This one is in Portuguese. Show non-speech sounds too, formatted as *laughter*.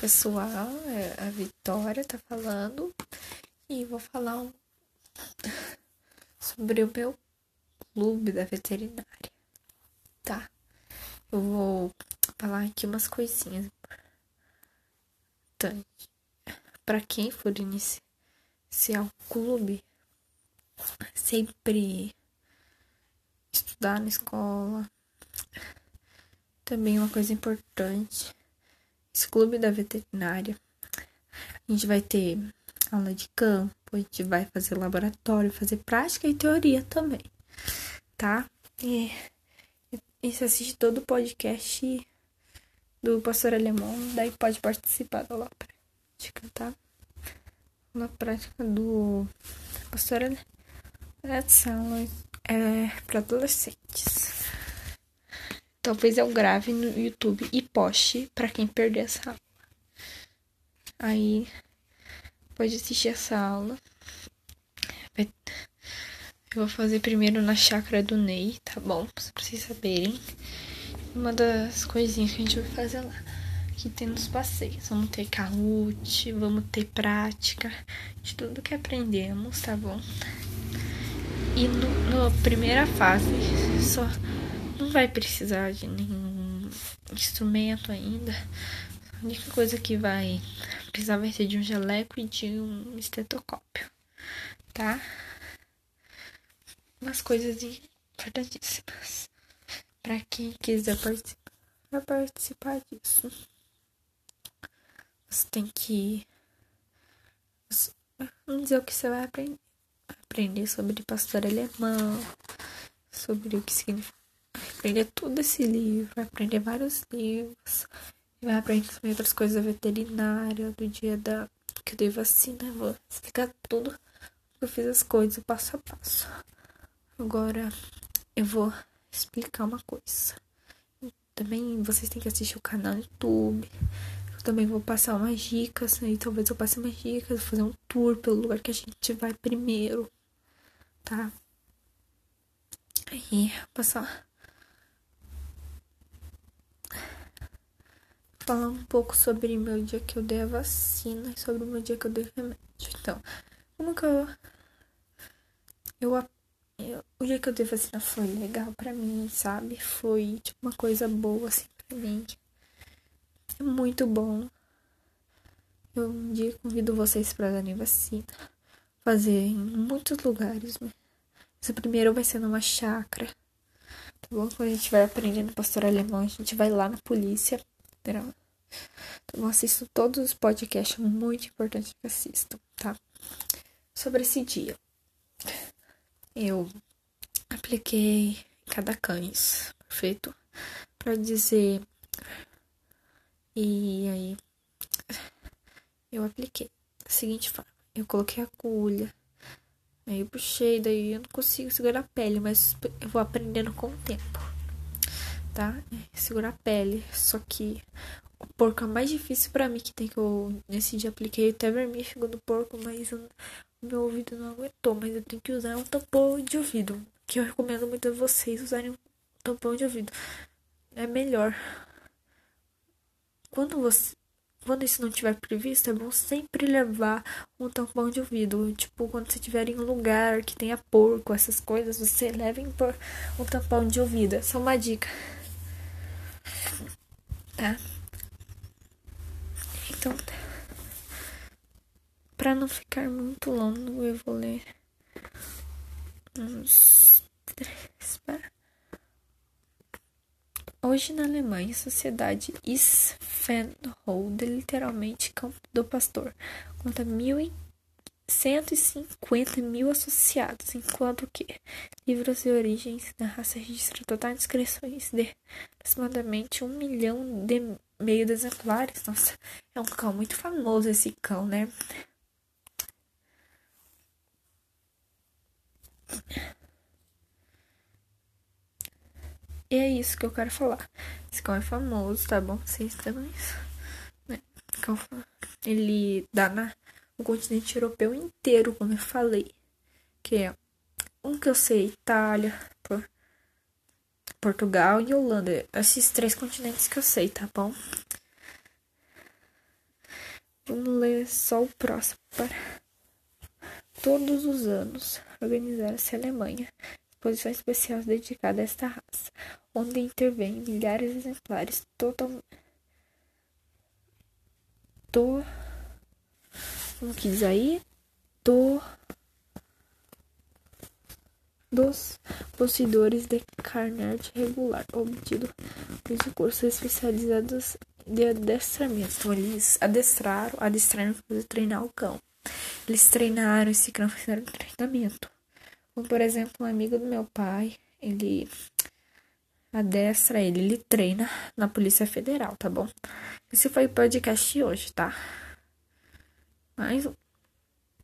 pessoal, é a Vitória tá falando e vou falar um... *laughs* sobre o meu clube da veterinária, tá? Eu vou falar aqui umas coisinhas importantes. Para quem for iniciar o clube, sempre estudar na escola. Também uma coisa importante clube da veterinária, a gente vai ter aula de campo, a gente vai fazer laboratório, fazer prática e teoria também, tá? E, e se assiste todo o podcast do pastor alemão, daí pode participar da aula prática, tá? Aula prática do pastor alemão. É para adolescentes. Talvez eu grave no YouTube e poste para quem perder essa aula. Aí pode assistir essa aula. Eu vou fazer primeiro na chácara do Ney, tá bom? Pra vocês saberem. Uma das coisinhas que a gente vai fazer lá. Que tem nos passeios. Vamos ter calute, vamos ter prática de tudo que aprendemos, tá bom? E no primeira fase, só não vai precisar de nenhum instrumento ainda. A única coisa que vai precisar vai ser de um jaleco e de um estetoscópio, tá? Umas coisas importantíssimas para quem quiser participar, pra participar disso. Você tem que vamos dizer o que você vai aprender. Aprender sobre pastor alemão, sobre o que significa aprender todo esse livro, vai aprender vários livros, vai aprender também outras coisas veterinária, do dia da que eu dei vacina, vou explicar tudo eu fiz as coisas passo a passo. Agora eu vou explicar uma coisa. Também vocês têm que assistir o canal no YouTube. Eu também vou passar umas dicas, né? E talvez eu passe umas dicas, fazer um tour pelo lugar que a gente vai primeiro, tá? Aí, passar falar um pouco sobre meu dia que eu dei a vacina e sobre o meu dia que eu dei remédio. Então, como que eu. Eu, eu o dia que eu dei a vacina foi legal pra mim, sabe? Foi tipo uma coisa boa assim pra mim. É muito bom. Eu um dia convido vocês para darem vacina. Fazer em muitos lugares. Né? Esse primeiro vai ser numa chácara. Tá bom? Quando a gente vai aprendendo pastor alemão, a gente vai lá na polícia Então, assisto todos os podcasts muito importantes que assisto, tá? Sobre esse dia. Eu apliquei cada cães, perfeito? Pra dizer. E aí. Eu apliquei da seguinte forma: eu coloquei a agulha, aí eu puxei, daí eu não consigo segurar a pele, mas eu vou aprendendo com o tempo tá? Segurar a pele. Só que o porco é mais difícil para mim, que tem que eu nesse dia apliquei até vermífugo do porco, mas meu ouvido não aguentou. Mas eu tenho que usar um tampão de ouvido, que eu recomendo muito a vocês usarem um tampão de ouvido. É melhor. Quando você quando isso não tiver previsto, é bom sempre levar um tampão de ouvido. Tipo, quando você estiver em um lugar que tenha porco, essas coisas, você leve um tampão de ouvido. Essa é uma dica tá? Então, para não ficar muito longo, eu vou ler uns três. Para. Hoje na Alemanha, a sociedade Isfenholde, literalmente campo do pastor, conta mil e 150 mil associados, enquanto que livros e origens da raça registram total inscrições de aproximadamente um milhão de meio de exemplares. Nossa, é um cão muito famoso esse cão, né? E é isso que eu quero falar. Esse cão é famoso, tá bom? Vocês também. Né? Ele dá na o continente europeu inteiro, como eu falei. Que é um que eu sei, Itália, por, Portugal e Holanda. Esses três continentes que eu sei, tá bom? é só o próximo para todos os anos organizar-se a Alemanha, exposição especial dedicada a esta raça, onde intervêm milhares de exemplares totalmente to como que diz aí? Do dos possuidores de carnet regular obtido nos cursos especializados de adestramento. Então, eles adestraram, adestraram para treinar o cão. Eles treinaram esse cão, fizeram treinamento. Como, por exemplo, um amigo do meu pai, ele adestra ele, ele treina na Polícia Federal, tá bom? Esse foi o podcast de hoje, tá? Mais um.